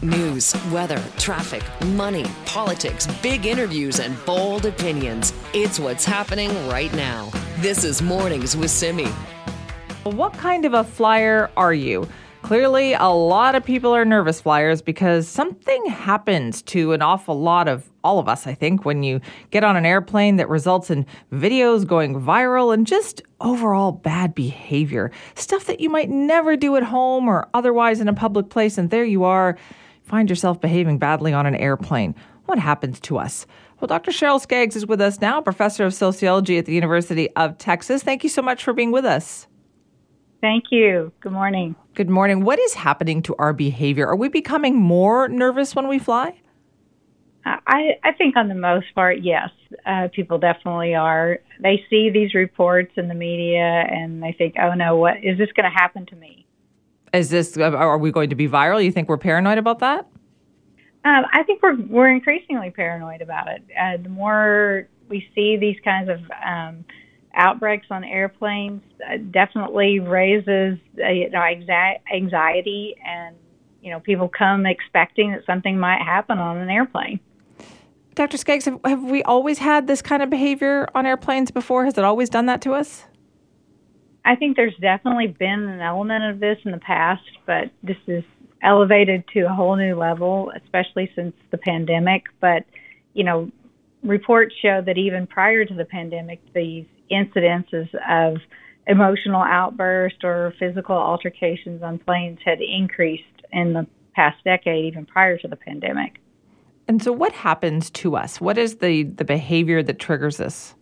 News, weather, traffic, money, politics, big interviews, and bold opinions. It's what's happening right now. This is Mornings with Simi. What kind of a flyer are you? Clearly, a lot of people are nervous flyers because something happens to an awful lot of all of us, I think, when you get on an airplane that results in videos going viral and just overall bad behavior. Stuff that you might never do at home or otherwise in a public place, and there you are, find yourself behaving badly on an airplane. What happens to us? Well, Dr. Sheryl Skaggs is with us now, professor of sociology at the University of Texas. Thank you so much for being with us. Thank you. Good morning. Good morning. What is happening to our behavior? Are we becoming more nervous when we fly? I, I think on the most part, yes. Uh, people definitely are. They see these reports in the media and they think, oh no, what is this going to happen to me? Is this, uh, are we going to be viral? You think we're paranoid about that? Um, I think we're, we're increasingly paranoid about it. Uh, the more we see these kinds of um, outbreaks on airplanes uh, definitely raises uh, you know anxiety and you know people come expecting that something might happen on an airplane. Dr. Skaggs, have, have we always had this kind of behavior on airplanes before? Has it always done that to us? I think there's definitely been an element of this in the past, but this is elevated to a whole new level, especially since the pandemic. But, you know, reports show that even prior to the pandemic, these incidences of emotional outbursts or physical altercations on planes had increased in the past decade, even prior to the pandemic. And so, what happens to us? What is the, the behavior that triggers this?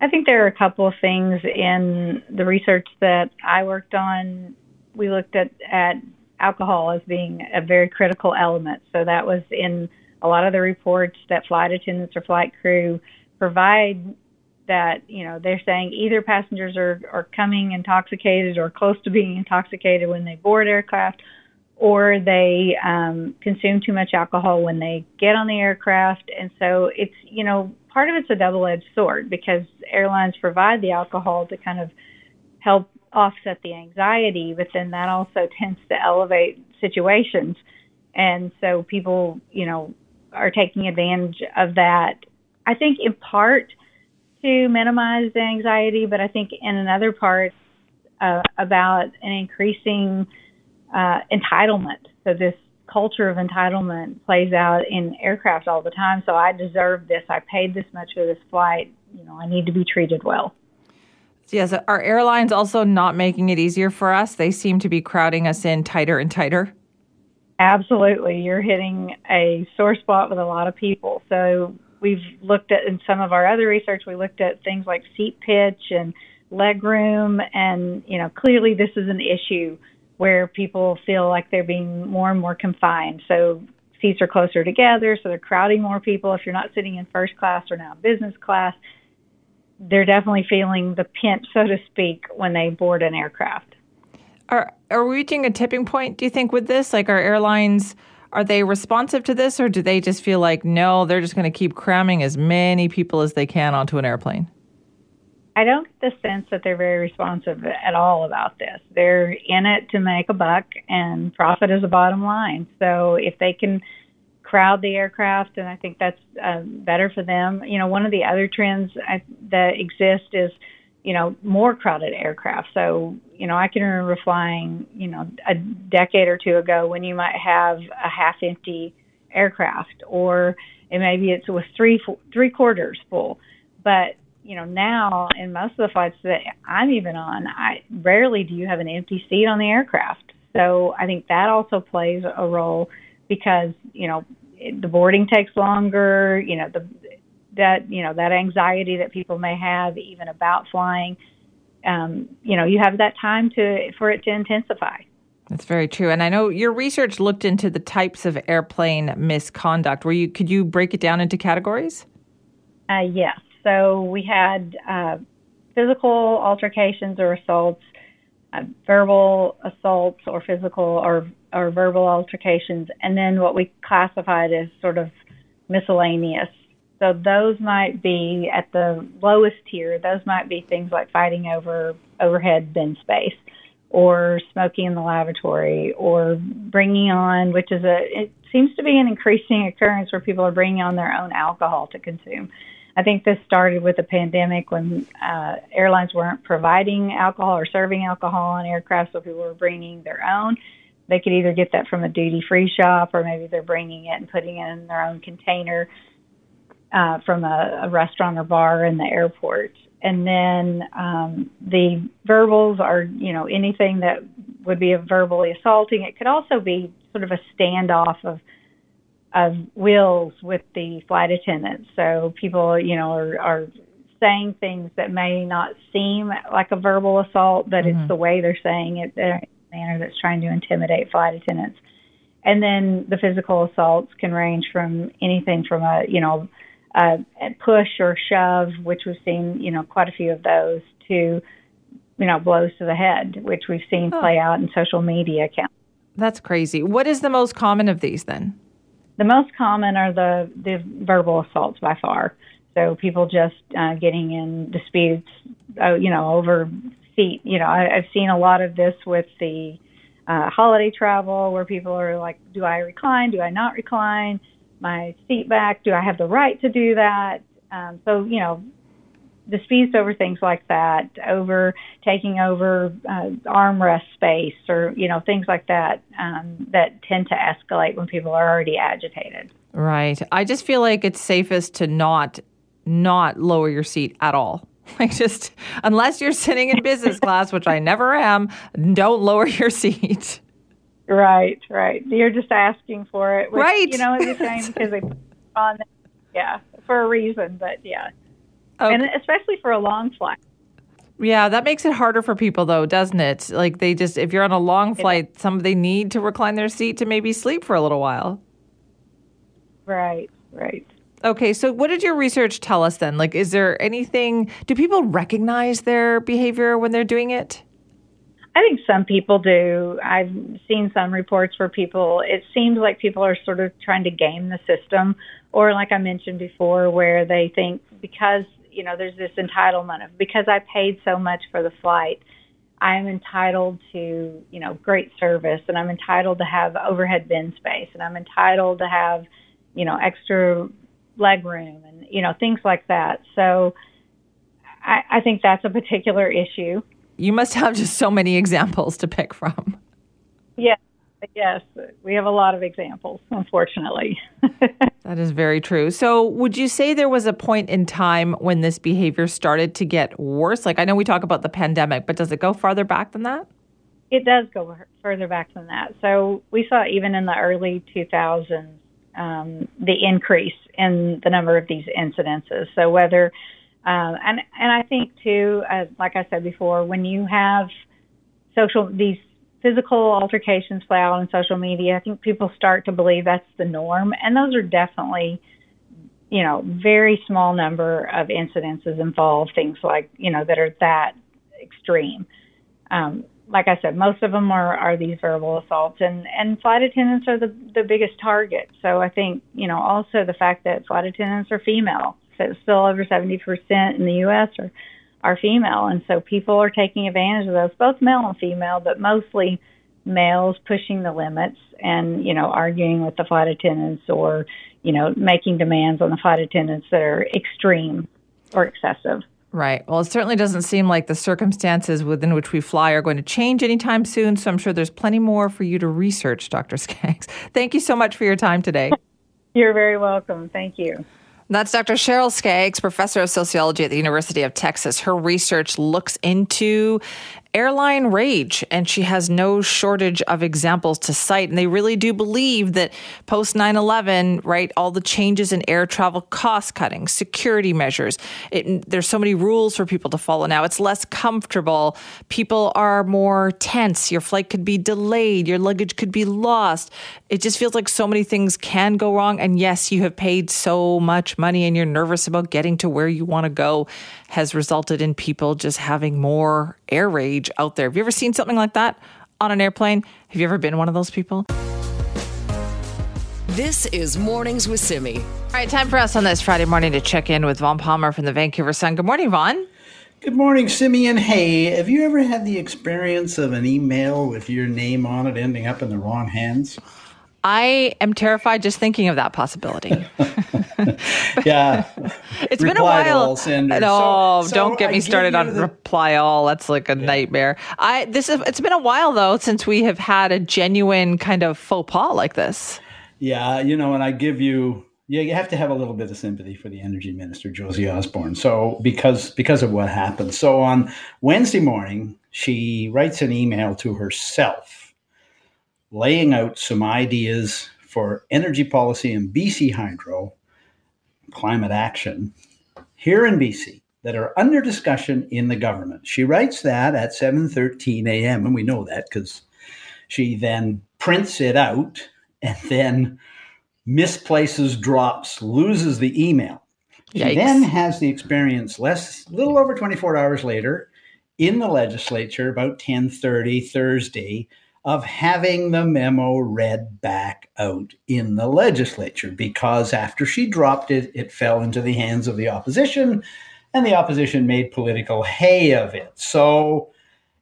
I think there are a couple of things in the research that I worked on. We looked at, at alcohol as being a very critical element. So, that was in a lot of the reports that flight attendants or flight crew provide that you know they're saying either passengers are are coming intoxicated or close to being intoxicated when they board aircraft or they um consume too much alcohol when they get on the aircraft. And so it's you know part of it's a double edged sword because airlines provide the alcohol to kind of help offset the anxiety but then that also tends to elevate situations. And so people you know are taking advantage of that. I think in part to minimize the anxiety, but I think in another part uh, about an increasing uh, entitlement. So this culture of entitlement plays out in aircraft all the time. So I deserve this. I paid this much for this flight. You know, I need to be treated well. Yes, are airlines also not making it easier for us? They seem to be crowding us in tighter and tighter. Absolutely. You're hitting a sore spot with a lot of people. So we've looked at in some of our other research, we looked at things like seat pitch and leg room, and you know clearly this is an issue where people feel like they're being more and more confined. So seats are closer together, so they're crowding more people. If you're not sitting in first class or now business class, they're definitely feeling the pinch, so to speak, when they board an aircraft. Are are we reaching a tipping point? Do you think with this, like our airlines? Are they responsive to this, or do they just feel like, no, they're just going to keep cramming as many people as they can onto an airplane? I don't get the sense that they're very responsive at all about this. They're in it to make a buck, and profit is a bottom line. So if they can crowd the aircraft, and I think that's uh, better for them. You know, one of the other trends I, that exist is you know, more crowded aircraft. So, you know, I can remember flying, you know, a decade or two ago when you might have a half empty aircraft or and maybe it's with three three quarters full. But, you know, now in most of the flights that I'm even on, I rarely do you have an empty seat on the aircraft. So, I think that also plays a role because, you know, the boarding takes longer, you know, the that you know that anxiety that people may have even about flying um, you know you have that time to for it to intensify. That's very true. And i know your research looked into the types of airplane misconduct. Were you could you break it down into categories? Uh, yes so we had uh, physical altercations or assaults uh, verbal assaults or physical or or verbal altercations and then what we classified as sort of miscellaneous so those might be at the lowest tier. Those might be things like fighting over overhead bin space or smoking in the lavatory or bringing on, which is a, it seems to be an increasing occurrence where people are bringing on their own alcohol to consume. I think this started with the pandemic when uh, airlines weren't providing alcohol or serving alcohol on aircraft, so people were bringing their own. They could either get that from a duty free shop or maybe they're bringing it and putting it in their own container uh, from a, a restaurant or bar in the airport and then um, the verbals are you know anything that would be verbally assaulting. It could also be sort of a standoff of of wills with the flight attendants. So people you know are, are saying things that may not seem like a verbal assault, but mm-hmm. it's the way they're saying it the manner that's trying to intimidate flight attendants. And then the physical assaults can range from anything from a you know a push or shove, which we've seen, you know, quite a few of those, to, you know, blows to the head, which we've seen oh. play out in social media accounts. That's crazy. What is the most common of these then? The most common are the, the verbal assaults by far. So people just uh, getting in disputes, uh, you know, over seat. You know, I, I've seen a lot of this with the uh, holiday travel where people are like, do I recline? Do I not recline? my seat back? Do I have the right to do that? Um, so, you know, disputes over things like that, over taking over uh, armrest space or, you know, things like that um, that tend to escalate when people are already agitated. Right. I just feel like it's safest to not not lower your seat at all. Like just unless you're sitting in business class, which I never am, don't lower your seat. Right, right. You're just asking for it. Which, right. You know, it's a shame because they on, yeah, for a reason, but yeah. Okay. And especially for a long flight. Yeah, that makes it harder for people though, doesn't it? Like they just if you're on a long flight, some they need to recline their seat to maybe sleep for a little while. Right, right. Okay, so what did your research tell us then? Like is there anything do people recognize their behavior when they're doing it? I think some people do. I've seen some reports where people, it seems like people are sort of trying to game the system, or like I mentioned before, where they think because, you know, there's this entitlement of because I paid so much for the flight, I'm entitled to, you know, great service and I'm entitled to have overhead bin space and I'm entitled to have, you know, extra leg room and, you know, things like that. So I, I think that's a particular issue. You must have just so many examples to pick from. Yes, yes. We have a lot of examples, unfortunately. that is very true. So, would you say there was a point in time when this behavior started to get worse? Like, I know we talk about the pandemic, but does it go farther back than that? It does go further back than that. So, we saw even in the early 2000s um, the increase in the number of these incidences. So, whether um, and and I think too, uh, like I said before, when you have social these physical altercations play out on social media, I think people start to believe that's the norm, and those are definitely, you know, very small number of incidences involve things like you know that are that extreme. Um, like I said, most of them are, are these verbal assaults, and, and flight attendants are the, the biggest target. So I think, you know, also the fact that flight attendants are female so still over 70% in the U.S. are, are female. And so people are taking advantage of those, both male and female, but mostly males pushing the limits and, you know, arguing with the flight attendants or, you know, making demands on the flight attendants that are extreme or excessive. Right. Well, it certainly doesn't seem like the circumstances within which we fly are going to change anytime soon. So I'm sure there's plenty more for you to research, Dr. Skaggs. Thank you so much for your time today. You're very welcome. Thank you. That's Dr. Sheryl Skaggs, professor of sociology at the University of Texas. Her research looks into airline rage, and she has no shortage of examples to cite. And they really do believe that post 9 11, right, all the changes in air travel, cost cutting, security measures, it, there's so many rules for people to follow now. It's less comfortable. People are more tense. Your flight could be delayed. Your luggage could be lost. It just feels like so many things can go wrong. And yes, you have paid so much money and you're nervous about getting to where you want to go, has resulted in people just having more air rage out there. Have you ever seen something like that on an airplane? Have you ever been one of those people? This is Mornings with Simi. All right, time for us on this Friday morning to check in with Vaughn Palmer from the Vancouver Sun. Good morning, Vaughn. Good morning, Simeon. Hey, have you ever had the experience of an email with your name on it ending up in the wrong hands? I am terrified just thinking of that possibility. yeah. it's been a while. No, so, so don't get me started on the... reply all. That's like a yeah. nightmare. I this is it's been a while though since we have had a genuine kind of faux pas like this. Yeah, you know, and I give you yeah, you have to have a little bit of sympathy for the energy minister, Josie Osborne. So because because of what happened. So on Wednesday morning, she writes an email to herself, laying out some ideas for energy policy in BC Hydro, climate action here in BC that are under discussion in the government. She writes that at 7:13 a.m. and we know that cuz she then prints it out and then misplaces, drops, loses the email. She Yikes. then has the experience less, little over 24 hours later, in the legislature about 10:30 Thursday of having the memo read back out in the legislature because after she dropped it, it fell into the hands of the opposition, and the opposition made political hay of it. So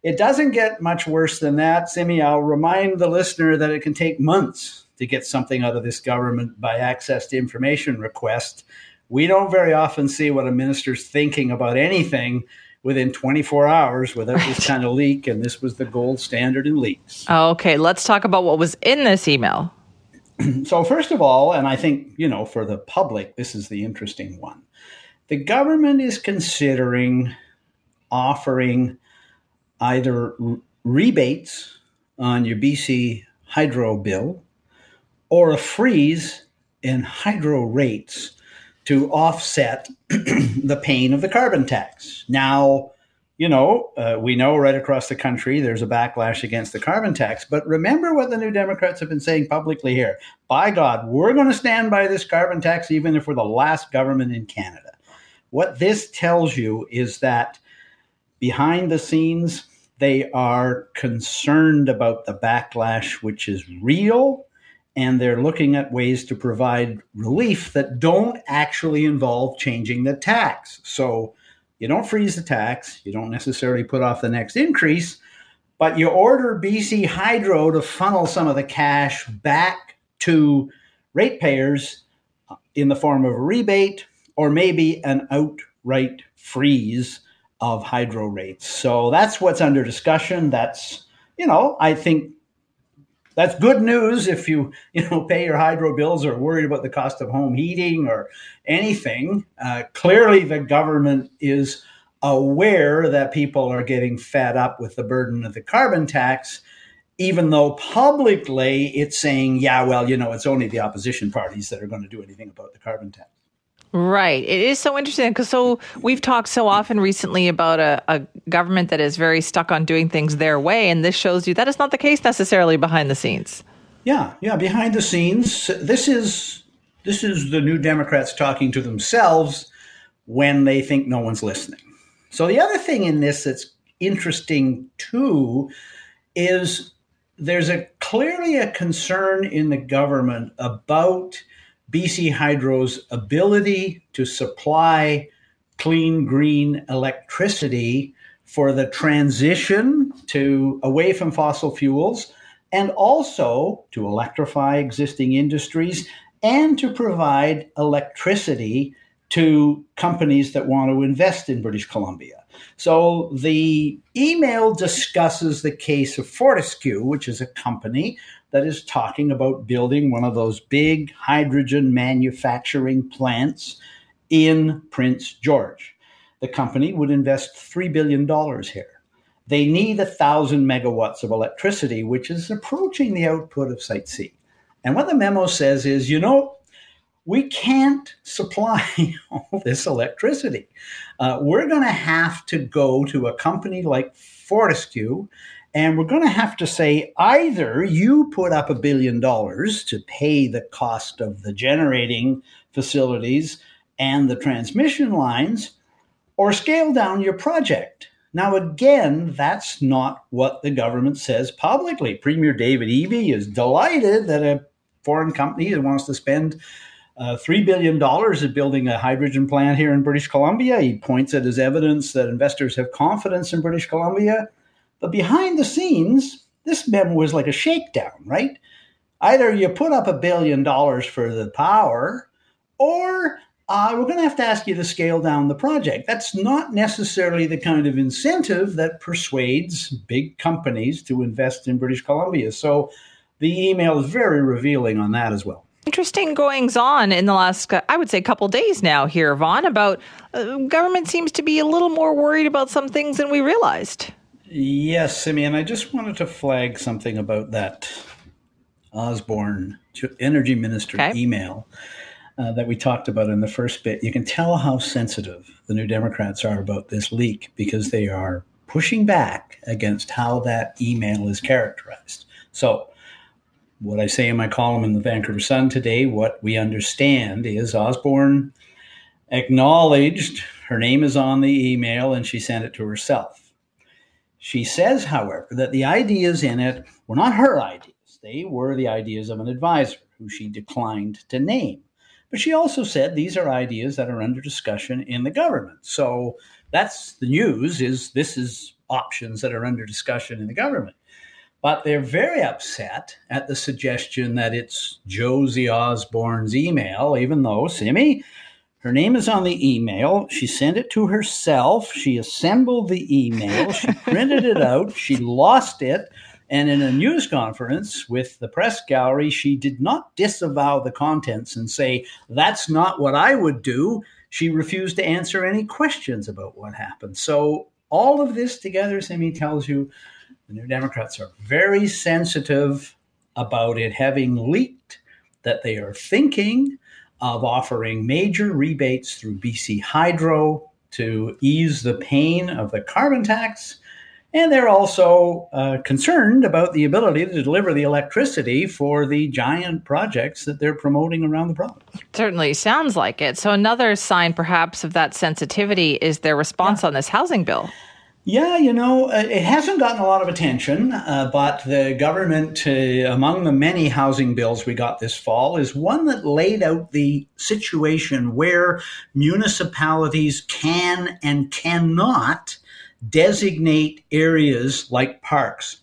it doesn't get much worse than that. Simi, I'll remind the listener that it can take months to get something out of this government by access to information request. We don't very often see what a minister's thinking about anything within 24 hours without right. this kind of leak, and this was the gold standard in leaks. Okay, let's talk about what was in this email. so, first of all, and I think, you know, for the public, this is the interesting one. The government is considering offering either rebates on your BC hydro bill or a freeze in hydro rates to offset the pain of the carbon tax. Now, you know, uh, we know right across the country there's a backlash against the carbon tax. But remember what the New Democrats have been saying publicly here. By God, we're going to stand by this carbon tax, even if we're the last government in Canada. What this tells you is that behind the scenes, they are concerned about the backlash, which is real and they're looking at ways to provide relief that don't actually involve changing the tax. So you don't freeze the tax, you don't necessarily put off the next increase, but you order BC Hydro to funnel some of the cash back to ratepayers in the form of a rebate or maybe an outright freeze of hydro rates. So that's what's under discussion. That's, you know, I think that's good news if you you know pay your hydro bills or worried about the cost of home heating or anything. Uh, clearly, the government is aware that people are getting fed up with the burden of the carbon tax, even though publicly it's saying, yeah, well, you know, it's only the opposition parties that are going to do anything about the carbon tax. Right. It is so interesting because so we've talked so often recently about a, a, government that is very stuck on doing things their way, and this shows you that is not the case necessarily behind the scenes. Yeah, yeah. Behind the scenes, this is this is the New Democrats talking to themselves when they think no one's listening. So the other thing in this that's interesting too is there's a clearly a concern in the government about BC Hydro's ability to supply clean green electricity for the transition to away from fossil fuels and also to electrify existing industries and to provide electricity to companies that want to invest in British Columbia. So the email discusses the case of Fortescue, which is a company that is talking about building one of those big hydrogen manufacturing plants in Prince George. The company would invest $3 billion here. They need a thousand megawatts of electricity, which is approaching the output of Site C. And what the memo says is, you know, we can't supply all this electricity. Uh, we're going to have to go to a company like Fortescue and we're going to have to say either you put up a billion dollars to pay the cost of the generating facilities and the transmission lines, or scale down your project. Now, again, that's not what the government says publicly. Premier David Eby is delighted that a foreign company that wants to spend uh, $3 billion is building a hydrogen plant here in British Columbia. He points it as evidence that investors have confidence in British Columbia. But behind the scenes, this memo was like a shakedown, right? Either you put up a billion dollars for the power, or uh, we're going to have to ask you to scale down the project. That's not necessarily the kind of incentive that persuades big companies to invest in British Columbia. So the email is very revealing on that as well. Interesting goings on in the last, I would say, couple days now here, Vaughn, about uh, government seems to be a little more worried about some things than we realized. Yes, Simeon, I just wanted to flag something about that Osborne energy minister okay. email uh, that we talked about in the first bit. You can tell how sensitive the New Democrats are about this leak because they are pushing back against how that email is characterized. So, what I say in my column in the Vancouver Sun today, what we understand is Osborne acknowledged her name is on the email and she sent it to herself. She says, however, that the ideas in it were not her ideas. They were the ideas of an advisor who she declined to name. But she also said these are ideas that are under discussion in the government. So that's the news is this is options that are under discussion in the government. But they're very upset at the suggestion that it's Josie Osborne's email, even though, Simi, her name is on the email. She sent it to herself. She assembled the email. She printed it out. She lost it. And in a news conference with the press gallery, she did not disavow the contents and say, that's not what I would do. She refused to answer any questions about what happened. So, all of this together, Simi tells you the New Democrats are very sensitive about it having leaked, that they are thinking of offering major rebates through BC Hydro to ease the pain of the carbon tax. And they're also uh, concerned about the ability to deliver the electricity for the giant projects that they're promoting around the province. Certainly sounds like it. So, another sign perhaps of that sensitivity is their response yeah. on this housing bill. Yeah, you know, uh, it hasn't gotten a lot of attention, uh, but the government, uh, among the many housing bills we got this fall, is one that laid out the situation where municipalities can and cannot designate areas like parks,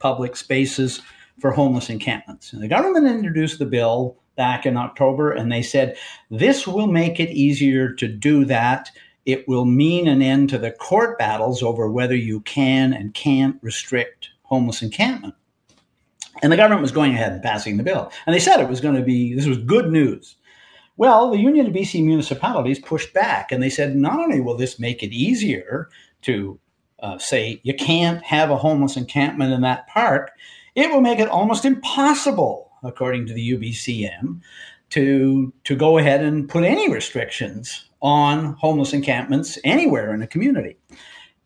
public spaces for homeless encampments. And the government introduced the bill back in October, and they said this will make it easier to do that it will mean an end to the court battles over whether you can and can't restrict homeless encampment. And the government was going ahead and passing the bill. And they said it was going to be, this was good news. Well, the Union of BC Municipalities pushed back and they said not only will this make it easier to uh, say you can't have a homeless encampment in that park, it will make it almost impossible, according to the UBCM, to, to go ahead and put any restrictions on homeless encampments anywhere in a community.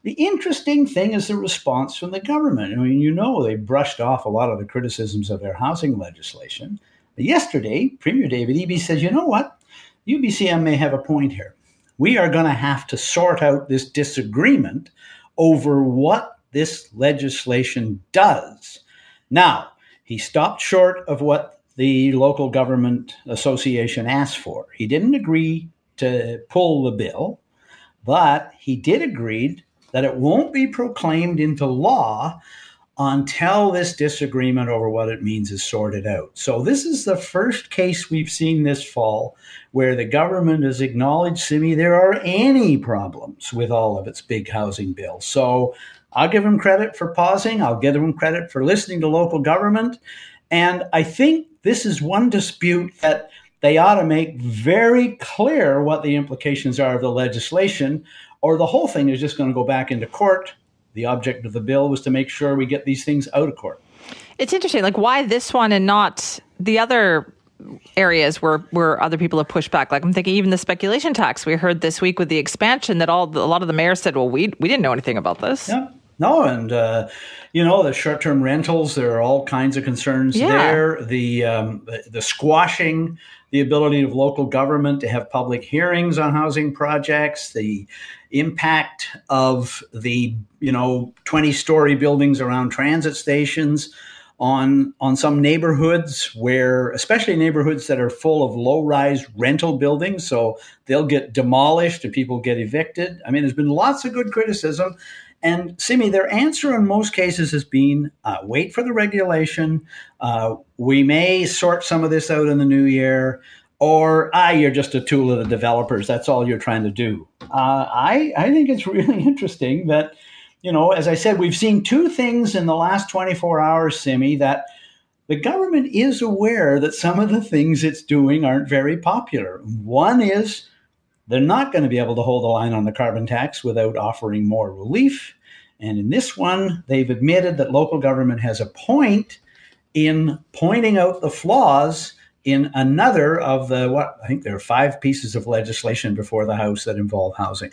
The interesting thing is the response from the government. I mean, you know, they brushed off a lot of the criticisms of their housing legislation. But yesterday, Premier David Eby says, you know what? UBCM may have a point here. We are going to have to sort out this disagreement over what this legislation does. Now, he stopped short of what the local government association asked for. He didn't agree to pull the bill, but he did agree that it won't be proclaimed into law until this disagreement over what it means is sorted out. So, this is the first case we've seen this fall where the government has acknowledged, Simi, there are any problems with all of its big housing bills. So, I'll give them credit for pausing, I'll give them credit for listening to local government. And I think this is one dispute that they ought to make very clear what the implications are of the legislation, or the whole thing is just going to go back into court. The object of the bill was to make sure we get these things out of court. It's interesting, like why this one and not the other areas where where other people have pushed back. Like I'm thinking, even the speculation tax we heard this week with the expansion, that all a lot of the mayors said, "Well, we we didn't know anything about this." Yeah. No, and uh, you know the short-term rentals. There are all kinds of concerns yeah. there. The, um, the the squashing the ability of local government to have public hearings on housing projects, the impact of the you know 20 story buildings around transit stations on on some neighborhoods where especially neighborhoods that are full of low-rise rental buildings so they'll get demolished and people get evicted. I mean there's been lots of good criticism and Simi, their answer in most cases has been uh, wait for the regulation. Uh, we may sort some of this out in the new year, or ah, you're just a tool of the developers. That's all you're trying to do. Uh, I I think it's really interesting that you know, as I said, we've seen two things in the last 24 hours, Simi, that the government is aware that some of the things it's doing aren't very popular. One is they're not going to be able to hold the line on the carbon tax without offering more relief. And in this one, they've admitted that local government has a point in pointing out the flaws in another of the what I think there are five pieces of legislation before the House that involve housing.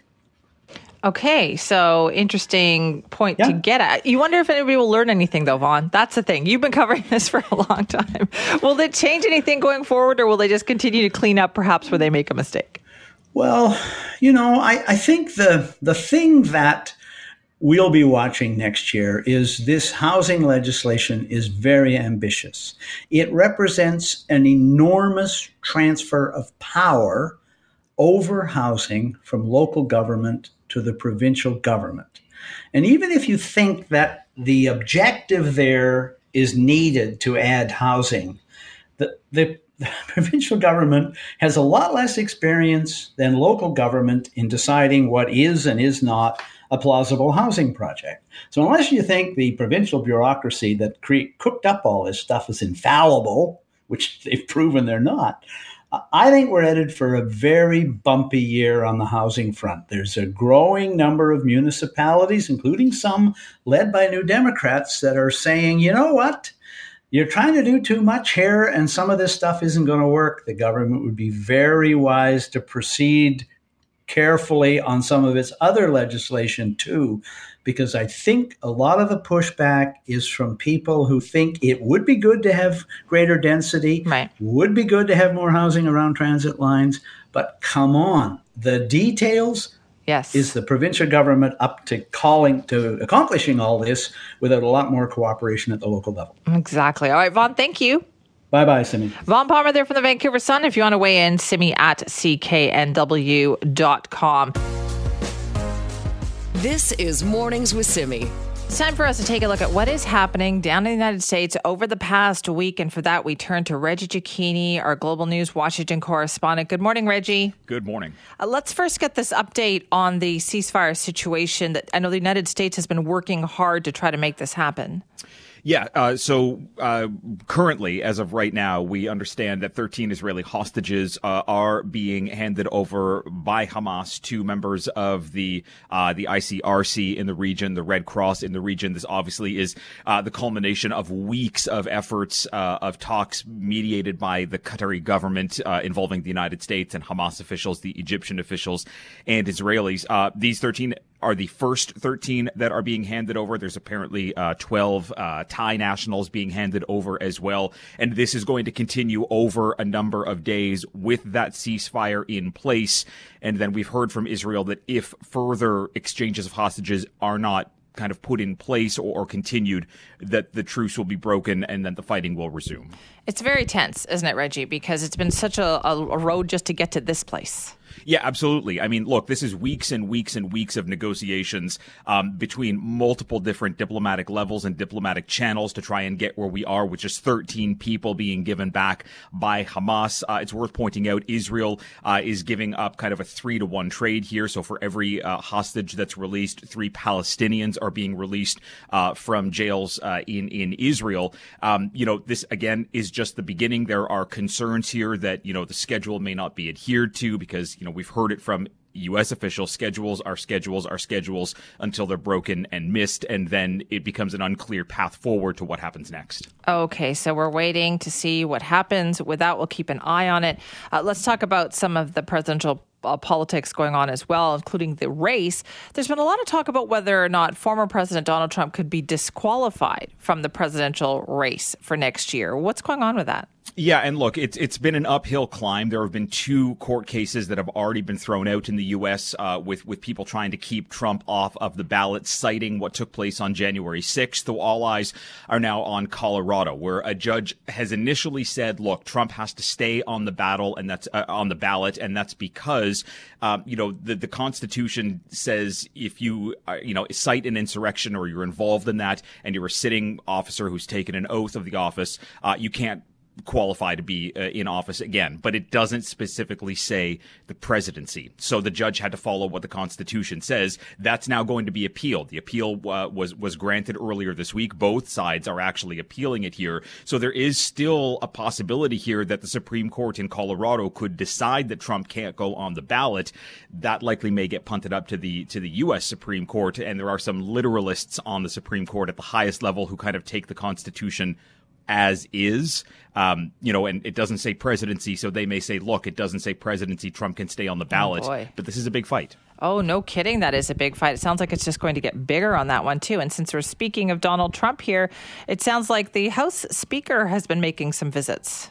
Okay, so interesting point yeah. to get at. You wonder if anybody will learn anything, though, Vaughn. That's the thing. You've been covering this for a long time. Will it change anything going forward, or will they just continue to clean up perhaps where they make a mistake? Well, you know, I, I think the the thing that we'll be watching next year is this housing legislation is very ambitious. It represents an enormous transfer of power over housing from local government to the provincial government. And even if you think that the objective there is needed to add housing, the, the, the provincial government has a lot less experience than local government in deciding what is and is not a plausible housing project. So, unless you think the provincial bureaucracy that cre- cooked up all this stuff is infallible, which they've proven they're not, I think we're headed for a very bumpy year on the housing front. There's a growing number of municipalities, including some led by New Democrats, that are saying, you know what? You're trying to do too much here, and some of this stuff isn't going to work. The government would be very wise to proceed carefully on some of its other legislation, too, because I think a lot of the pushback is from people who think it would be good to have greater density, right. would be good to have more housing around transit lines, but come on, the details. Yes. Is the provincial government up to calling to accomplishing all this without a lot more cooperation at the local level? Exactly. All right, Vaughn, thank you. Bye bye, Simi. Vaughn Palmer there from the Vancouver Sun. If you want to weigh in, simi at cknw.com. This is Mornings with Simi. It's time for us to take a look at what is happening down in the United States over the past week. And for that, we turn to Reggie Cecchini, our Global News Washington correspondent. Good morning, Reggie. Good morning. Uh, let's first get this update on the ceasefire situation. That I know the United States has been working hard to try to make this happen. Yeah. Uh, so uh, currently, as of right now, we understand that 13 Israeli hostages uh, are being handed over by Hamas to members of the uh, the ICRC in the region, the Red Cross in the region. This obviously is uh, the culmination of weeks of efforts uh, of talks mediated by the Qatari government involving the United States and Hamas officials, the Egyptian officials, and Israelis. these 13 are the first 13 that are being handed over. There's apparently uh, 12 uh, Thai nationals being handed over as well. And this is going to continue over a number of days with that ceasefire in place. And then we've heard from Israel that if further exchanges of hostages are not kind of put in place or, or, continued, that the truce will be broken and then the fighting will resume. It's very tense, isn't it, Reggie? Because it's been such a, a road just to get to this place. Yeah, absolutely. I mean, look, this is weeks and weeks and weeks of negotiations um, between multiple different diplomatic levels and diplomatic channels to try and get where we are, which is 13 people being given back by Hamas. Uh, it's worth pointing out Israel uh, is giving up kind of a three to one trade here. So for every uh, hostage that's released, three Palestinians are being released uh, from jails uh, in in Israel. Um, you know, this again is just the beginning. There are concerns here that you know the schedule may not be adhered to because you know we've heard it from U.S. officials. Schedules are schedules are schedules until they're broken and missed, and then it becomes an unclear path forward to what happens next. Okay, so we're waiting to see what happens. With that, we'll keep an eye on it. Uh, let's talk about some of the presidential uh, politics going on as well, including the race. There's been a lot of talk about whether or not former President Donald Trump could be disqualified from the presidential race for next year. What's going on with that? Yeah, and look, it's it's been an uphill climb. There have been two court cases that have already been thrown out in the U.S. Uh, with with people trying to keep Trump off of the ballot, citing what took place on January 6th. Though all eyes are now on Colorado, where a judge has initially said, "Look, Trump has to stay on the battle, and that's uh, on the ballot, and that's because um, you know the the Constitution says if you uh, you know cite an insurrection or you're involved in that, and you're a sitting officer who's taken an oath of the office, uh, you can't." Qualify to be uh, in office again, but it doesn't specifically say the presidency. So the judge had to follow what the Constitution says. That's now going to be appealed. The appeal uh, was was granted earlier this week. Both sides are actually appealing it here. So there is still a possibility here that the Supreme Court in Colorado could decide that Trump can't go on the ballot. That likely may get punted up to the to the U.S. Supreme Court, and there are some literalists on the Supreme Court at the highest level who kind of take the Constitution as is. Um, you know, and it doesn't say presidency, so they may say, look, it doesn't say presidency. Trump can stay on the ballot. Oh but this is a big fight. Oh, no kidding. That is a big fight. It sounds like it's just going to get bigger on that one, too. And since we're speaking of Donald Trump here, it sounds like the House Speaker has been making some visits.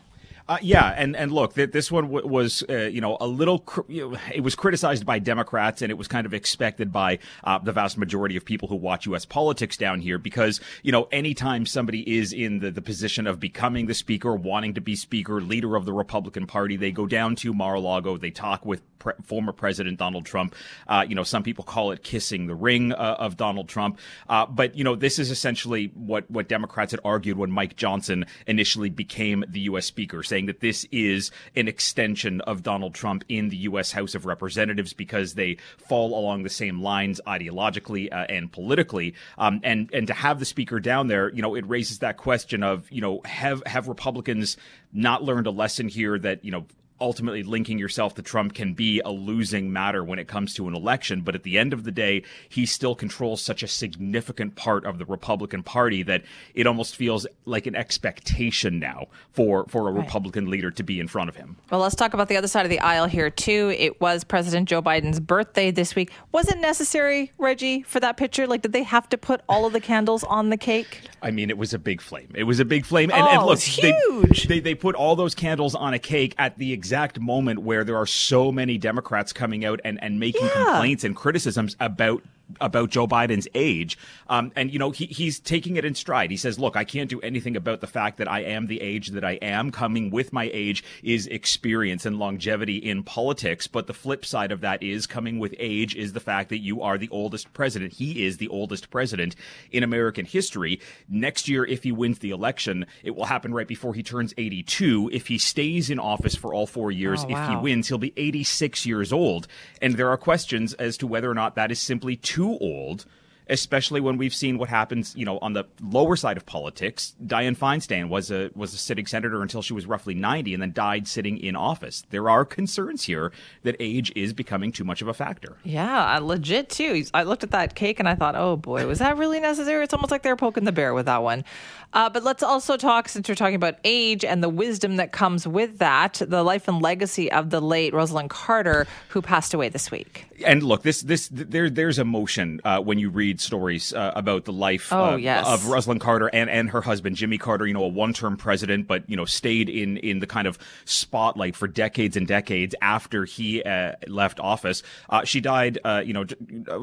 Uh, yeah, and and look, th- this one w- was uh, you know a little cr- you know, it was criticized by Democrats, and it was kind of expected by uh, the vast majority of people who watch U.S. politics down here, because you know anytime somebody is in the, the position of becoming the speaker, wanting to be speaker, leader of the Republican Party, they go down to Mar-a-Lago, they talk with pre- former President Donald Trump. Uh, you know, some people call it kissing the ring uh, of Donald Trump, uh, but you know this is essentially what what Democrats had argued when Mike Johnson initially became the U.S. speaker, saying saying that this is an extension of Donald Trump in the U.S. House of Representatives because they fall along the same lines ideologically uh, and politically. Um, and and to have the speaker down there, you know, it raises that question of you know have have Republicans not learned a lesson here that you know ultimately linking yourself to Trump can be a losing matter when it comes to an election. But at the end of the day, he still controls such a significant part of the Republican Party that it almost feels like an expectation now for, for a right. Republican leader to be in front of him. Well, let's talk about the other side of the aisle here, too. It was President Joe Biden's birthday this week. Was it necessary, Reggie, for that picture? Like, did they have to put all of the candles on the cake? I mean, it was a big flame. It was a big flame. And, oh, and look, huge. They, they, they put all those candles on a cake at the exact exact moment where there are so many Democrats coming out and, and making yeah. complaints and criticisms about about Joe Biden's age. Um, and, you know, he, he's taking it in stride. He says, look, I can't do anything about the fact that I am the age that I am. Coming with my age is experience and longevity in politics. But the flip side of that is coming with age is the fact that you are the oldest president. He is the oldest president in American history. Next year, if he wins the election, it will happen right before he turns 82. If he stays in office for all four years, oh, wow. if he wins, he'll be 86 years old. And there are questions as to whether or not that is simply too too old especially when we've seen what happens, you know, on the lower side of politics. Dianne Feinstein was a was a sitting senator until she was roughly 90 and then died sitting in office. There are concerns here that age is becoming too much of a factor. Yeah, legit too. I looked at that cake and I thought, "Oh boy, was that really necessary?" It's almost like they're poking the bear with that one. Uh, but let's also talk, since we're talking about age and the wisdom that comes with that, the life and legacy of the late Rosalynn Carter, who passed away this week. And look, this this there there's emotion uh, when you read stories uh, about the life oh, uh, yes. of Rosalynn Carter and, and her husband Jimmy Carter. You know, a one term president, but you know, stayed in in the kind of spotlight for decades and decades after he uh, left office. Uh, she died, you know,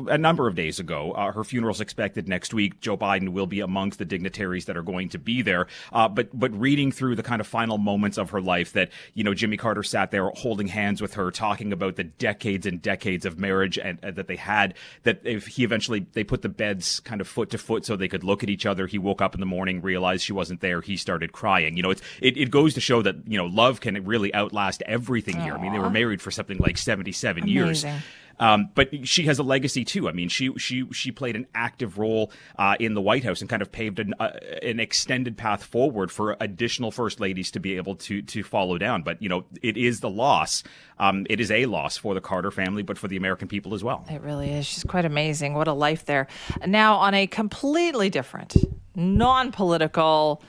a number of days ago. her funeral's expected next week. Joe Biden will be amongst the dignitaries that are going going to be there. Uh, but but reading through the kind of final moments of her life that you know Jimmy Carter sat there holding hands with her, talking about the decades and decades of marriage and uh, that they had. That if he eventually they put the beds kind of foot to foot so they could look at each other. He woke up in the morning, realized she wasn't there. He started crying. You know, it's, it it goes to show that you know love can really outlast everything Aww. here. I mean, they were married for something like seventy seven years. Um, but she has a legacy too. I mean, she she she played an active role uh, in the White House and kind of paved an, uh, an extended path forward for additional first ladies to be able to to follow down. But you know, it is the loss. Um, it is a loss for the Carter family, but for the American people as well. It really is. She's quite amazing. What a life there. Now, on a completely different, non-political,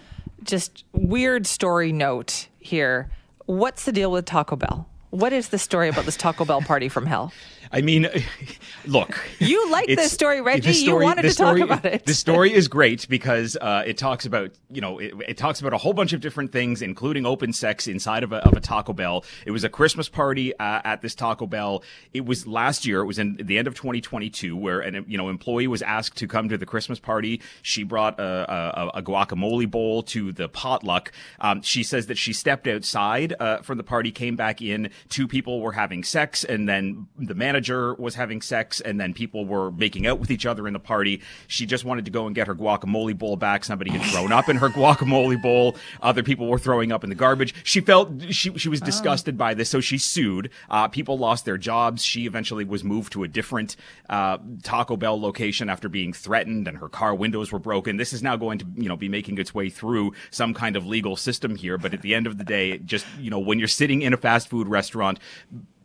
just weird story note here. What's the deal with Taco Bell? What is the story about this Taco Bell party from hell? I mean, look. You like this story, Reggie. Story, you wanted to story, talk about it. The story is great because uh, it talks about, you know, it, it, talks about a whole bunch of different things, including open sex inside of a, of a Taco Bell. It was a Christmas party uh, at this Taco Bell. It was last year. It was in the end of 2022, where an you know employee was asked to come to the Christmas party. She brought a, a, a guacamole bowl to the potluck. Um, she says that she stepped outside uh, from the party, came back in. Two people were having sex, and then the manager was having sex, and then people were making out with each other in the party. She just wanted to go and get her guacamole bowl back. Somebody had thrown up in her guacamole bowl. Other people were throwing up in the garbage. She felt she she was disgusted oh. by this, so she sued. Uh, people lost their jobs. She eventually was moved to a different uh, Taco Bell location after being threatened, and her car windows were broken. This is now going to you know be making its way through some kind of legal system here. But at the end of the day, just you know when you're sitting in a fast food restaurant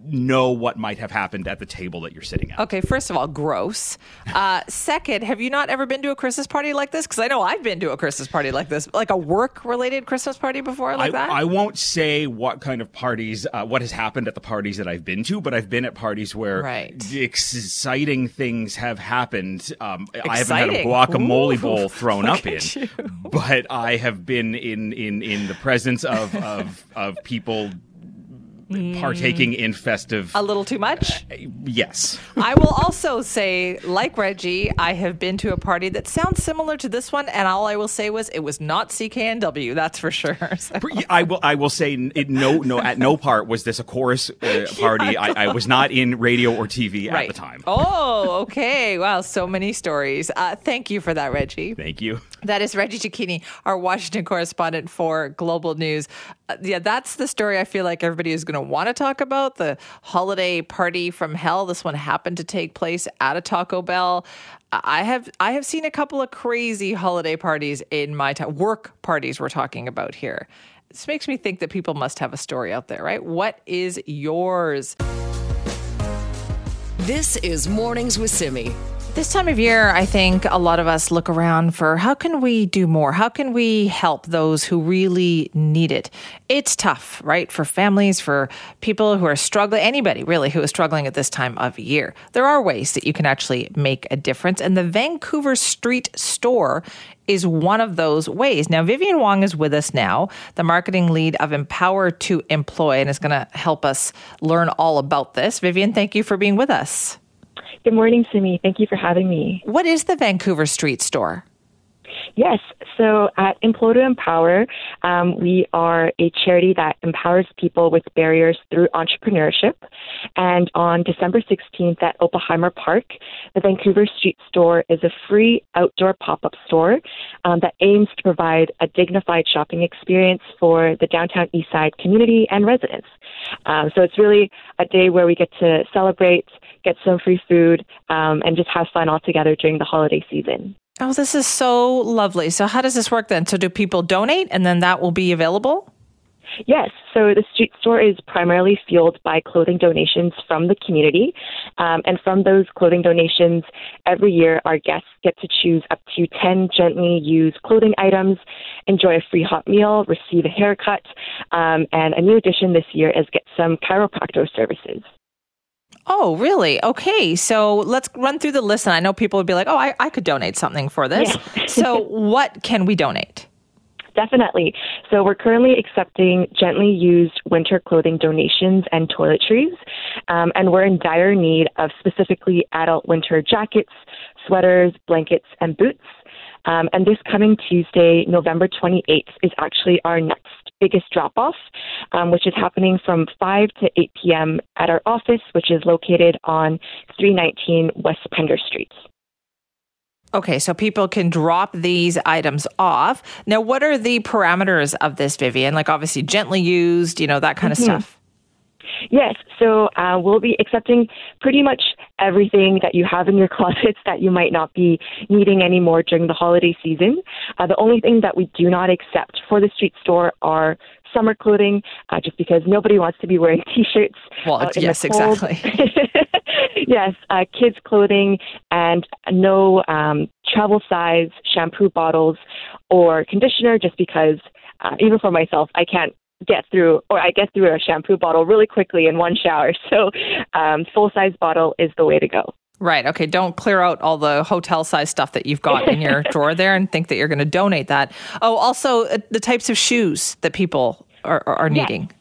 know what might have happened at the table that you're sitting at. Okay, first of all, gross. Uh, second, have you not ever been to a Christmas party like this? Because I know I've been to a Christmas party like this, like a work-related Christmas party before, like I, that. I won't say what kind of parties, uh, what has happened at the parties that I've been to, but I've been at parties where right. exciting things have happened. Um, I haven't had a guacamole Ooh, bowl thrown up in, you. but I have been in in in the presence of of of people partaking in festive. A little too much? Uh, yes. I will also say, like Reggie, I have been to a party that sounds similar to this one, and all I will say was it was not CKNW, that's for sure. So. I will I will say it, no no at no part was this a Corus uh, party. yeah, I, I, was not in radio or TV right. at the time. Oh, okay. Wow, so many stories. Uh, thank you for that, Reggie. Thank you. That is Reggie Cecchini, our Washington correspondent for Global News. Yeah, that's the story I feel like everybody is going to want to talk about the holiday party from hell. This one happened to take place at a Taco Bell. I have I have seen a couple of crazy holiday parties in my time. Work parties we're talking about here. This makes me think that people must have a story out there, right? What is yours? This is Mornings with Simi. This time of year, I think a lot of us look around for how can we do more? How can we help those who really need it? It's tough, right? For families, for people who are struggling, anybody really who is struggling at this time of year. There are ways that you can actually make a difference. And the Vancouver Street Store is one of those ways. Now, Vivian Wong is with us now, the marketing lead of Empower to Employ, and is going to help us learn all about this. Vivian, thank you for being with us. Good morning, Simi. Thank you for having me. What is the Vancouver Street Store? Yes. So at Employ to Empower, um, we are a charity that empowers people with barriers through entrepreneurship. And on December 16th at Oppenheimer Park, the Vancouver Street Store is a free outdoor pop up store um, that aims to provide a dignified shopping experience for the downtown Eastside community and residents. Um, so it's really a day where we get to celebrate get some free food, um, and just have fun all together during the holiday season. Oh, this is so lovely. So, how does this work then? So, do people donate and then that will be available? Yes. So the street store is primarily fueled by clothing donations from the community. Um, and from those clothing donations, every year our guests get to choose up to 10 gently used clothing items, enjoy a free hot meal, receive a haircut, um, and a new addition this year is get some chiropractor services. Oh, really? Okay. So let's run through the list. And I know people would be like, oh, I, I could donate something for this. Yeah. so, what can we donate? Definitely. So we're currently accepting gently used winter clothing donations and toiletries, um, and we're in dire need of specifically adult winter jackets, sweaters, blankets, and boots. Um, and this coming Tuesday, November 28th, is actually our next biggest drop off, um, which is happening from 5 to 8 p.m. at our office, which is located on 319 West Pender Street. Okay, so people can drop these items off. Now, what are the parameters of this, Vivian? Like, obviously, gently used, you know, that kind mm-hmm. of stuff. Yes, so uh, we'll be accepting pretty much everything that you have in your closets that you might not be needing anymore during the holiday season. Uh, the only thing that we do not accept for the street store are summer clothing, uh, just because nobody wants to be wearing t-shirts. Well, yes, exactly. yes, uh, kids' clothing and no um, travel size shampoo bottles or conditioner, just because uh, even for myself, I can't get through, or I get through a shampoo bottle really quickly in one shower. So, um, full size bottle is the way to go. Right. Okay. Don't clear out all the hotel size stuff that you've got in your drawer there and think that you're going to donate that. Oh, also uh, the types of shoes that people are, are needing. Yes.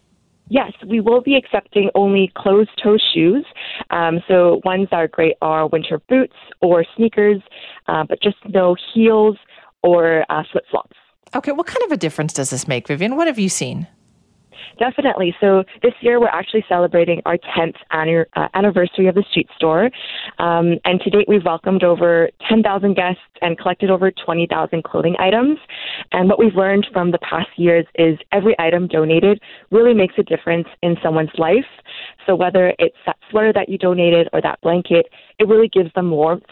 Yes, we will be accepting only closed toe shoes. Um, so ones that are great are winter boots or sneakers, uh, but just no heels or uh, flip flops. Okay. What kind of a difference does this make, Vivian? What have you seen? Definitely. So this year we're actually celebrating our 10th uh, anniversary of the street store. Um, and to date we've welcomed over 10,000 guests and collected over 20,000 clothing items. And what we've learned from the past years is every item donated really makes a difference in someone's life. So whether it's that sweater that you donated or that blanket, it really gives them warmth.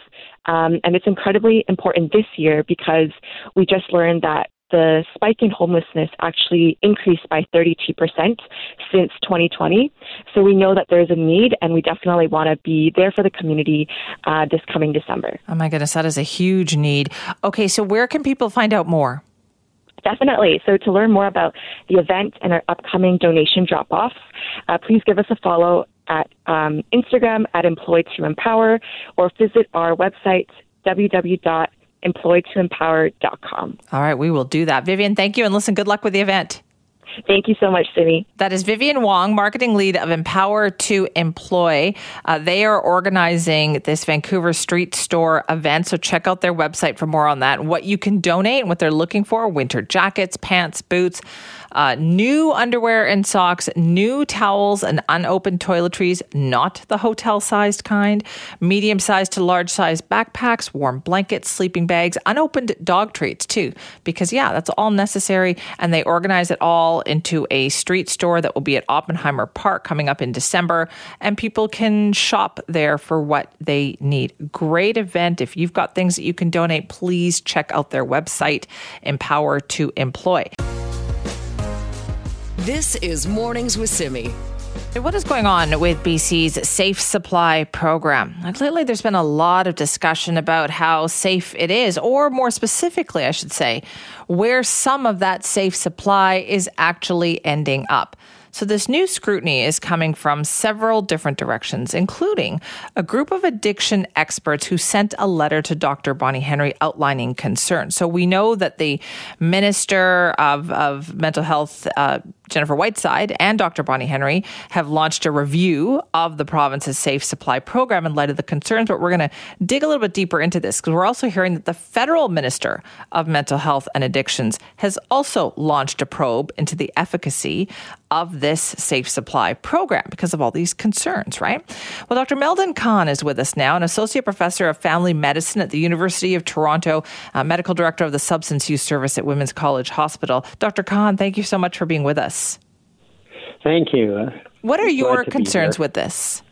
Um, and it's incredibly important this year because we just learned that the spike in homelessness actually increased by 32% since 2020. So we know that there's a need, and we definitely want to be there for the community uh, this coming December. Oh my goodness, that is a huge need. Okay, so where can people find out more? Definitely. So to learn more about the event and our upcoming donation drop offs, uh, please give us a follow at um, Instagram at Employed to Empower or visit our website www employedtoempower.com. All right, we will do that. Vivian, thank you. And listen, good luck with the event. Thank you so much, Simi. That is Vivian Wong, marketing lead of Empower to Employ. Uh, they are organizing this Vancouver Street Store event. So check out their website for more on that. What you can donate and what they're looking for winter jackets, pants, boots uh, new underwear and socks, new towels and unopened toiletries, not the hotel sized kind, medium sized to large sized backpacks, warm blankets, sleeping bags, unopened dog treats too, because yeah, that's all necessary. And they organize it all into a street store that will be at Oppenheimer Park coming up in December, and people can shop there for what they need. Great event. If you've got things that you can donate, please check out their website, Empower to Employ. This is Mornings with Simi. What is going on with BC's Safe Supply program? Lately, there's been a lot of discussion about how safe it is, or more specifically, I should say, where some of that safe supply is actually ending up. So, this new scrutiny is coming from several different directions, including a group of addiction experts who sent a letter to Dr. Bonnie Henry outlining concerns. So, we know that the Minister of, of Mental Health, uh, Jennifer Whiteside and Dr. Bonnie Henry have launched a review of the province's safe supply program in light of the concerns. But we're going to dig a little bit deeper into this because we're also hearing that the federal minister of mental health and addictions has also launched a probe into the efficacy of this safe supply program because of all these concerns, right? Well, Dr. Meldon Kahan is with us now, an associate professor of family medicine at the University of Toronto, uh, medical director of the substance use service at Women's College Hospital. Dr. Kahan, thank you so much for being with us. Thank you. Uh, what are your concerns with this?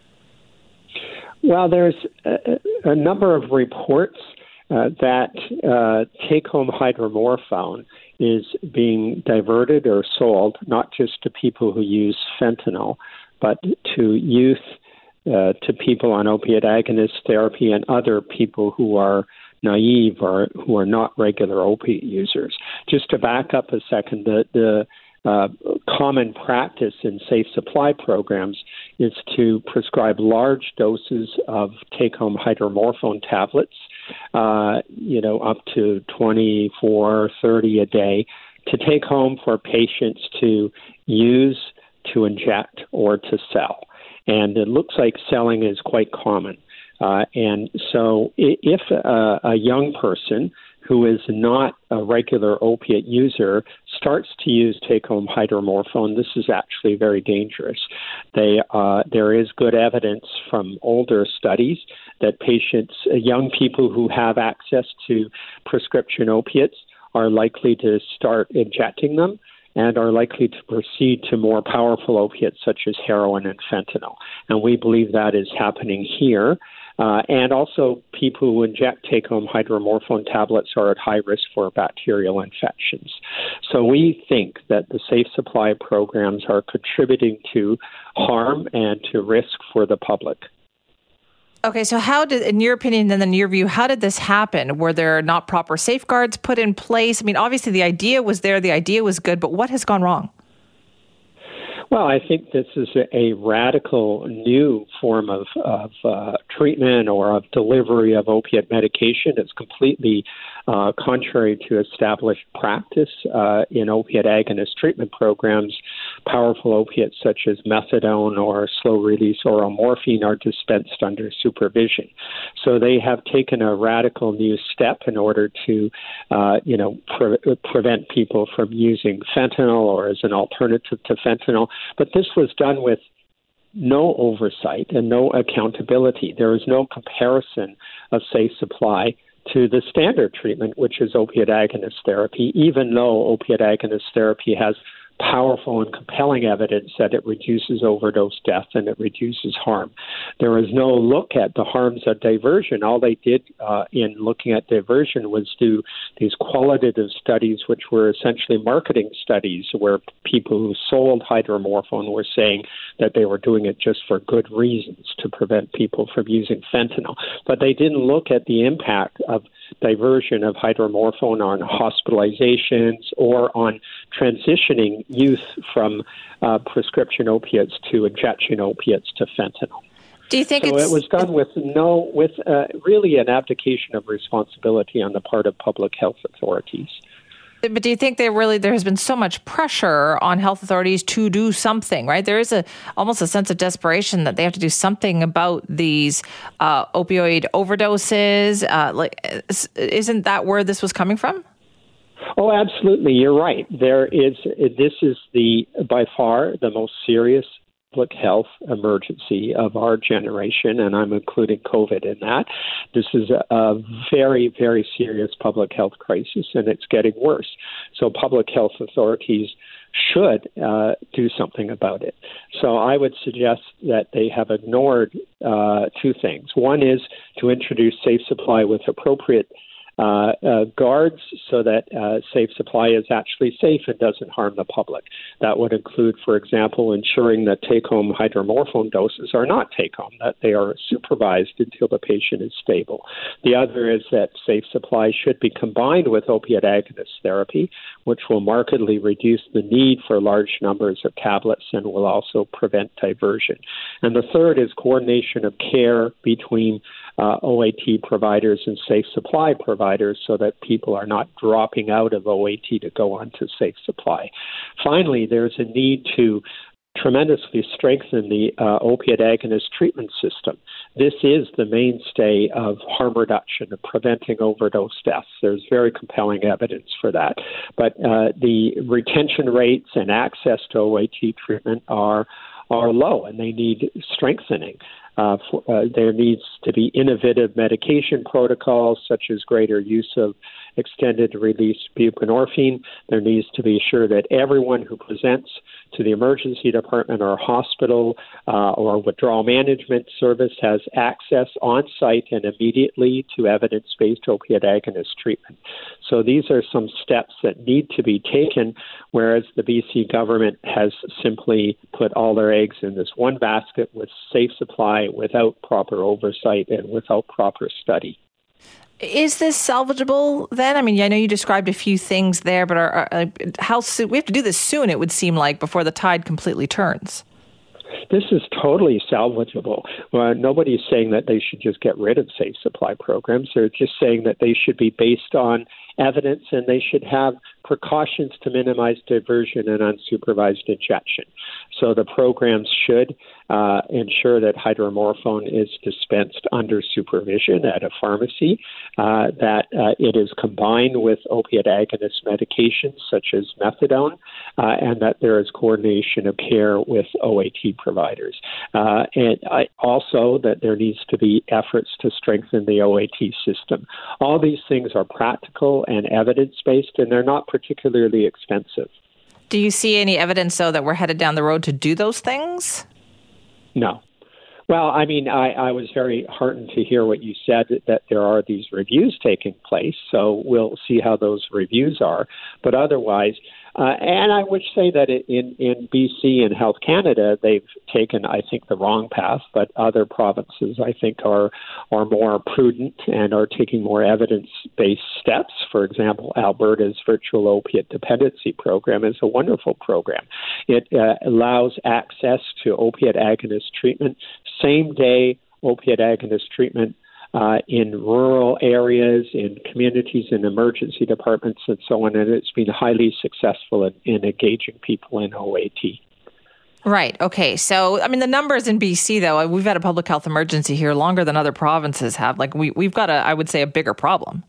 Well, there's a, a number of reports uh, that uh, take home hydromorphone is being diverted or sold not just to people who use fentanyl, but to youth, uh, to people on opiate agonist therapy, and other people who are naive or who are not regular opiate users. Just to back up a second, the, the uh, common practice in safe supply programs is to prescribe large doses of take home hydromorphone tablets, uh, you know, up to 24, 30 a day, to take home for patients to use, to inject, or to sell. And it looks like selling is quite common. Uh, and so if a, a young person who is not a regular opiate user starts to use take home hydromorphone, this is actually very dangerous. They, uh, there is good evidence from older studies that patients, uh, young people who have access to prescription opiates, are likely to start injecting them and are likely to proceed to more powerful opiates such as heroin and fentanyl. And we believe that is happening here. Uh, and also, people who inject take home hydromorphone tablets are at high risk for bacterial infections. So, we think that the safe supply programs are contributing to harm and to risk for the public. Okay, so how did, in your opinion, and in your view, how did this happen? Were there not proper safeguards put in place? I mean, obviously the idea was there, the idea was good, but what has gone wrong? Well, I think this is a, a radical new form of, of uh, treatment or of delivery of opiate medication. It's completely uh, contrary to established practice uh, in opiate agonist treatment programs. Powerful opiates such as methadone or slow release oral morphine are dispensed under supervision. So they have taken a radical new step in order to, uh, you know, pre- prevent people from using fentanyl or as an alternative to fentanyl. But this was done with no oversight and no accountability. There is no comparison of safe supply to the standard treatment, which is opiate agonist therapy, even though opiate agonist therapy has powerful and compelling evidence that it reduces overdose death and it reduces harm. There was no look at the harms of diversion. All they did uh, in looking at diversion was do these qualitative studies, which were essentially marketing studies, where people who sold hydromorphone were saying that they were doing it just for good reasons to prevent people from using fentanyl. But they didn't look at the impact of diversion of hydromorphone on hospitalizations or on transitioning youth from uh, prescription opiates to injection opiates to fentanyl. Do you think so it was done with no, with uh, really an abdication of responsibility on the part of public health authorities? But do you think there really there has been so much pressure on health authorities to do something? Right, there is a almost a sense of desperation that they have to do something about these uh, opioid overdoses. Uh, like, isn't that where this was coming from? Oh, absolutely. You're right. There is. This is the by far the most serious public health emergency of our generation, and I'm including COVID in that. This is a, a, very, very serious public health crisis, and it's getting worse. So, public health authorities should uh, do something about it. So, I would suggest that they have ignored uh, two things. One is to introduce safe supply with appropriate uh, uh, guards so that uh, safe supply is actually safe and doesn't harm the public. That would include, for example, ensuring that take home hydromorphone doses are not take home, that they are supervised until the patient is stable. The other is that safe supply should be combined with opiate agonist therapy, which will markedly reduce the need for large numbers of tablets and will also prevent diversion. And the third is coordination of care between uh, OAT providers and safe supply providers so that people are not dropping out of OAT to go on to safe supply. Finally, there's a need to tremendously strengthen the uh, opiate agonist treatment system. This is the mainstay of harm reduction and preventing overdose deaths. There's very compelling evidence for that. But uh, the retention rates and access to OAT treatment are are low and they need strengthening. Uh, for, uh, there needs to be innovative medication protocols, such as greater use of extended release buprenorphine. There needs to be sure that everyone who presents to the emergency department or hospital uh, or withdrawal management service has access on site and immediately to evidence based opiate agonist treatment. So these are some steps that need to be taken, whereas the BC government has simply put all their eggs in this one basket with safe supply without proper oversight and without proper study. Is this salvageable then? I mean, I know you described a few things there, but are, are, uh, how soon? We have to do this soon. It would seem like before the tide completely turns. This is totally salvageable. Well, nobody's saying that they should just get rid of safe supply programs. They're just saying that they should be based on evidence and they should have precautions to minimize diversion and unsupervised injection. So the programs should uh, ensure that hydromorphone is dispensed under supervision at a pharmacy, uh, that uh, it is combined with opiate agonist medications such as methadone, uh, and that there is coordination of care with OAT providers. Uh, and also that there needs to be efforts to strengthen the OAT system. All these things are practical and evidence based, and they're not particularly expensive. Do you see any evidence, though, that we're headed down the road to do those things? No. Well, I mean, I, I was very heartened to hear what you said that there are these reviews taking place. So we'll see how those reviews are. But otherwise, Uh, and I would say that in, in BC and Health Canada, they've taken, I think, the wrong path, but other provinces, I think, are, are more prudent and are taking more evidence based steps. For example, Alberta's virtual opiate dependency program is a wonderful program. It uh, allows access to opiate agonist treatment, same day opiate agonist treatment uh, in rural areas, in communities, in emergency departments, and so on. And it's been highly successful in, in engaging people in OAT. Right. Okay. So, I mean, the numbers in BC, though, we've had a public health emergency here longer than other provinces have. Like, we, we've got a, I would say, a bigger problem.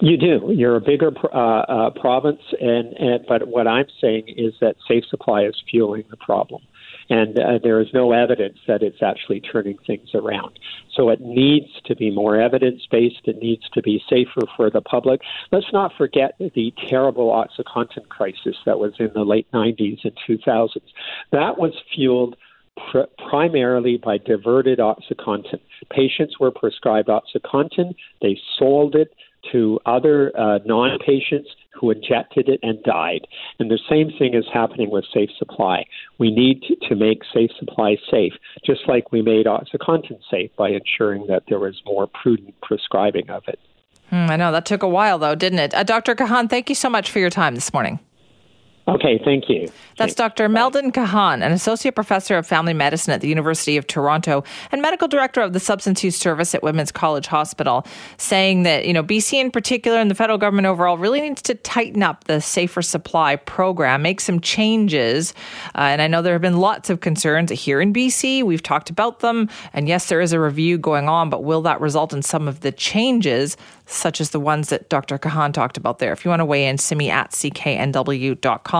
You do. You're a bigger uh, uh, province, and, and but what I'm saying is that safe supply is fueling the problem and uh, there is no evidence that it's actually turning things around. So it needs to be more evidence based. It needs to be safer for the public. Let's not forget the terrible OxyContin crisis that was in the late 90s and 2000s. That was fueled pr- primarily by diverted OxyContin. Patients were prescribed OxyContin, they sold it to other uh, non patients who injected it and died. And the same thing is happening with safe supply. We need to, make safe supply safe, just like we made OxyContin safe by ensuring that there was more prudent prescribing of it. Hmm, I know that took a while, though, didn't it? Uh, Dr. Kahan, thank you so much for your time this morning. Okay, thank you. That's Dr. Meldon Kahan, an associate professor of family medicine at the University of Toronto and medical director of the substance use service at Women's College Hospital, saying that, you know, BC in particular and the federal government overall really needs to tighten up the safer supply program, make some changes. Uh, and I know there have been lots of concerns here in BC. We've talked about them. And yes, there is a review going on, but will that result in some of the changes, such as the ones that Dr. Kahan talked about there? If you want to weigh in, simi at cknw.com